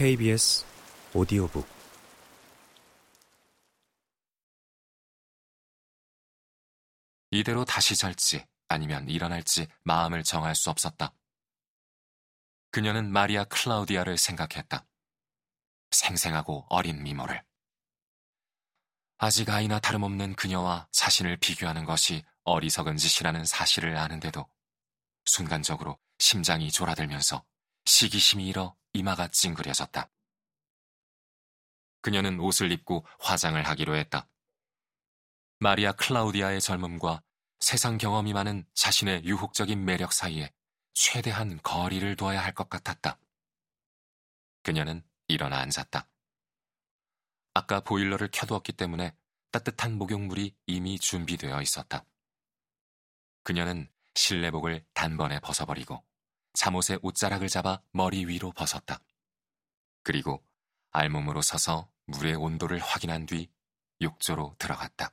KBS 오디오북 이대로 다시 잘지 아니면 일어날지 마음을 정할 수 없었다. 그녀는 마리아 클라우디아를 생각했다. 생생하고 어린 미모를. 아직 아이나 다름없는 그녀와 자신을 비교하는 것이 어리석은 짓이라는 사실을 아는데도 순간적으로 심장이 졸아들면서 시기심이 일어 이마가 찡그려졌다. 그녀는 옷을 입고 화장을 하기로 했다. 마리아 클라우디아의 젊음과 세상 경험이 많은 자신의 유혹적인 매력 사이에 최대한 거리를 둬야 할 것 같았다. 그녀는 일어나 앉았다. 아까 보일러를 켜두었기 때문에 따뜻한 목욕물이 이미 준비되어 있었다. 그녀는 실내복을 단번에 벗어버리고 잠옷의 옷자락을 잡아 머리 위로 벗었다. 그리고 알몸으로 서서 물의 온도를 확인한 뒤 욕조로 들어갔다.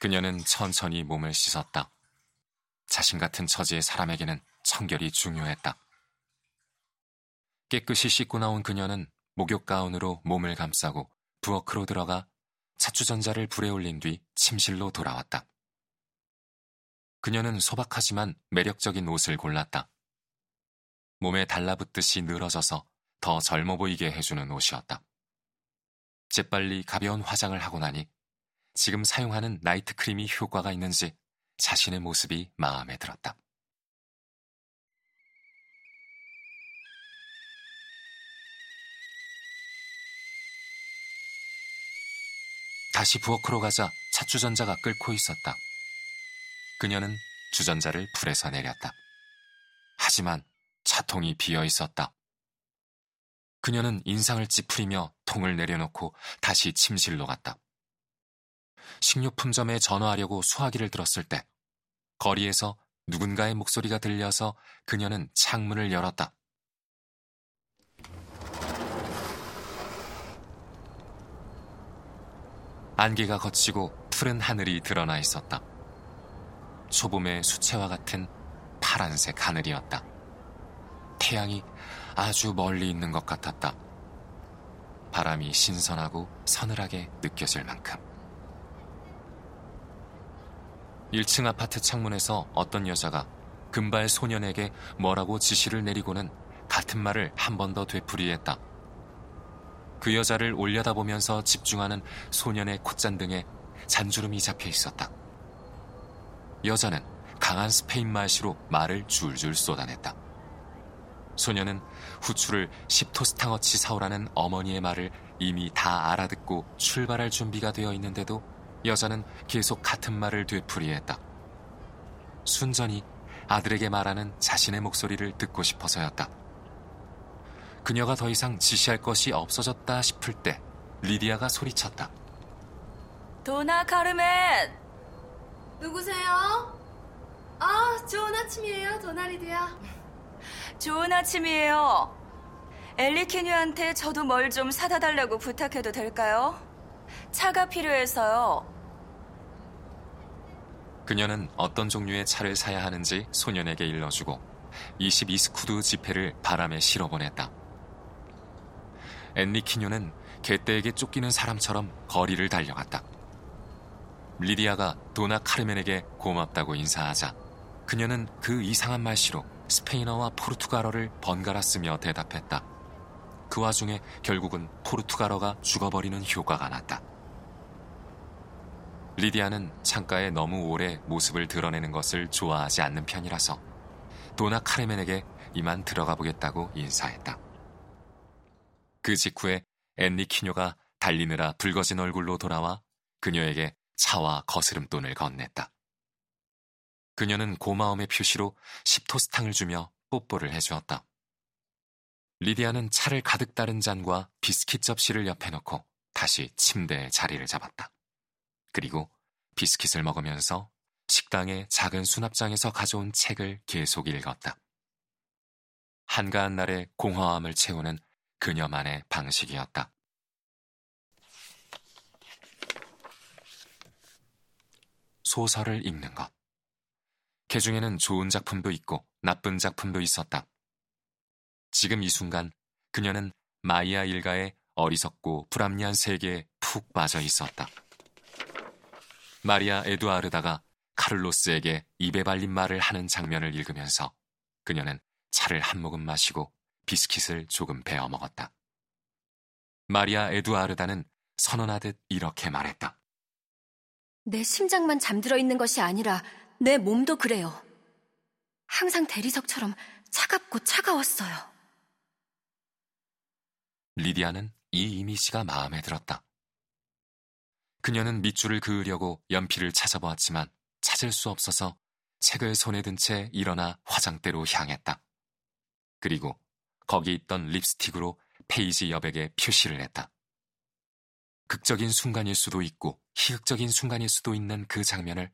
그녀는 천천히 몸을 씻었다. 자신 같은 처지의 사람에게는 청결이 중요했다. 깨끗이 씻고 나온 그녀는 목욕 가운으로 몸을 감싸고 부엌으로 들어가 차추전자를 불에 올린 뒤 침실로 돌아왔다. 그녀는 소박하지만 매력적인 옷을 골랐다. 몸에 달라붙듯이 늘어져서 더 젊어 보이게 해주는 옷이었다. 재빨리 가벼운 화장을 하고 나니 지금 사용하는 나이트 크림이 효과가 있는지 자신의 모습이 마음에 들었다. 다시 부엌으로 가자 차주전자가 끓고 있었다. 그녀는 주전자를 불에서 내렸다. 하지만 차통이 비어 있었다. 그녀는 인상을 찌푸리며 통을 내려놓고 다시 침실로 갔다. 식료품점에 전화하려고 수화기를 들었을 때 거리에서 누군가의 목소리가 들려서 그녀는 창문을 열었다. 안개가 걷히고 푸른 하늘이 드러나 있었다. 초봄의 수채화 같은 파란색 하늘이었다. 태양이 아주 멀리 있는 것 같았다. 바람이 신선하고 서늘하게 느껴질 만큼. 1층 아파트 창문에서 어떤 여자가 금발 소년에게 뭐라고 지시를 내리고는 같은 말을 한 번 더 되풀이했다. 그 여자를 올려다보면서 집중하는 소년의 콧잔등에 잔주름이 잡혀 있었다. 여자는 강한 스페인 말씨로 말을 줄줄 쏟아냈다. 소년은 후추를 10토스탕어치 사오라는 어머니의 말을 이미 다 알아듣고 출발할 준비가 되어 있는데도 여자는 계속 같은 말을 되풀이했다. 순전히 아들에게 말하는 자신의 목소리를 듣고 싶어서였다. 그녀가 더 이상 지시할 것이 없어졌다 싶을 때 리디아가 소리쳤다. 도나 카르멘! 누구세요? 아, 좋은 아침이에요, 도나 리디아. 좋은 아침이에요. 엘리케뉴한테 저도 뭘 좀 사다 달라고 부탁해도 될까요? 차가 필요해서요. 그녀는 어떤 종류의 차를 사야 하는지 소년에게 일러주고 20에스쿠두 지폐를 바람에 실어보냈다. 앤리키뉴는 개떼에게 쫓기는 사람처럼 거리를 달려갔다. 리디아가 도나 카르멘에게 고맙다고 인사하자 그녀는 그 이상한 말씨로 스페인어와 포르투갈어를 번갈아 쓰며 대답했다. 그 와중에 결국은 포르투갈어가 죽어버리는 효과가 났다. 리디아는 창가에 너무 오래 모습을 드러내는 것을 좋아하지 않는 편이라서 도나 카르멘에게 이만 들어가 보겠다고 인사했다. 그 직후에 앤니 키뇨가 달리느라 붉어진 얼굴로 돌아와 그녀에게 차와 거스름돈을 건넸다. 그녀는 고마움의 표시로 10토스탕을 주며 뽀뽀를 해주었다. 리디아는 차를 가득 따른 잔과 비스킷 접시를 옆에 놓고 다시 침대에 자리를 잡았다. 그리고 비스킷을 먹으면서 식당의 작은 수납장에서 가져온 책을 계속 읽었다. 한가한 날의 공허함을 채우는 그녀만의 방식이었다. 소설을 읽는 것. 그 중에는 좋은 작품도 있고 나쁜 작품도 있었다. 지금 이 순간 그녀는 마이아 일가의 어리석고 불합리한 세계에 푹 빠져 있었다. 마리아 에두아르다가 카를로스에게 입에 발린 말을 하는 장면을 읽으면서 그녀는 차를 한 모금 마시고 비스킷을 조금 베어 먹었다. 마리아 에두아르다는 선언하듯 이렇게 말했다. 내 심장만 잠들어 있는 것이 아니라 내 몸도 그래요. 항상 대리석처럼 차갑고 차가웠어요. 리디아는 이 이미지가 마음에 들었다. 그녀는 밑줄을 그으려고 연필을 찾아보았지만 찾을 수 없어서 책을 손에 든 채 일어나 화장대로 향했다. 그리고 거기 있던 립스틱으로 페이지 여백에 표시를 했다. 극적인 순간일 수도 있고 희극적인 순간일 수도 있는 그 장면을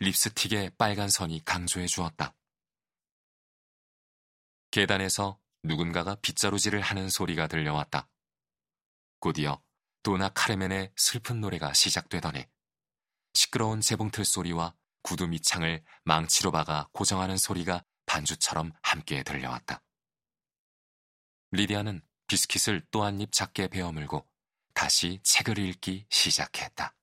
립스틱의 빨간 선이 강조해 주었다. 계단에서 누군가가 빗자루질을 하는 소리가 들려왔다. 곧이어 도나 카르멘의 슬픈 노래가 시작되더니 시끄러운 재봉틀 소리와 구두 밑창을 망치로 박아 고정하는 소리가 반주처럼 함께 들려왔다. 리디아는 비스킷을 또 한 입 작게 베어물고 다시 책을 읽기 시작했다.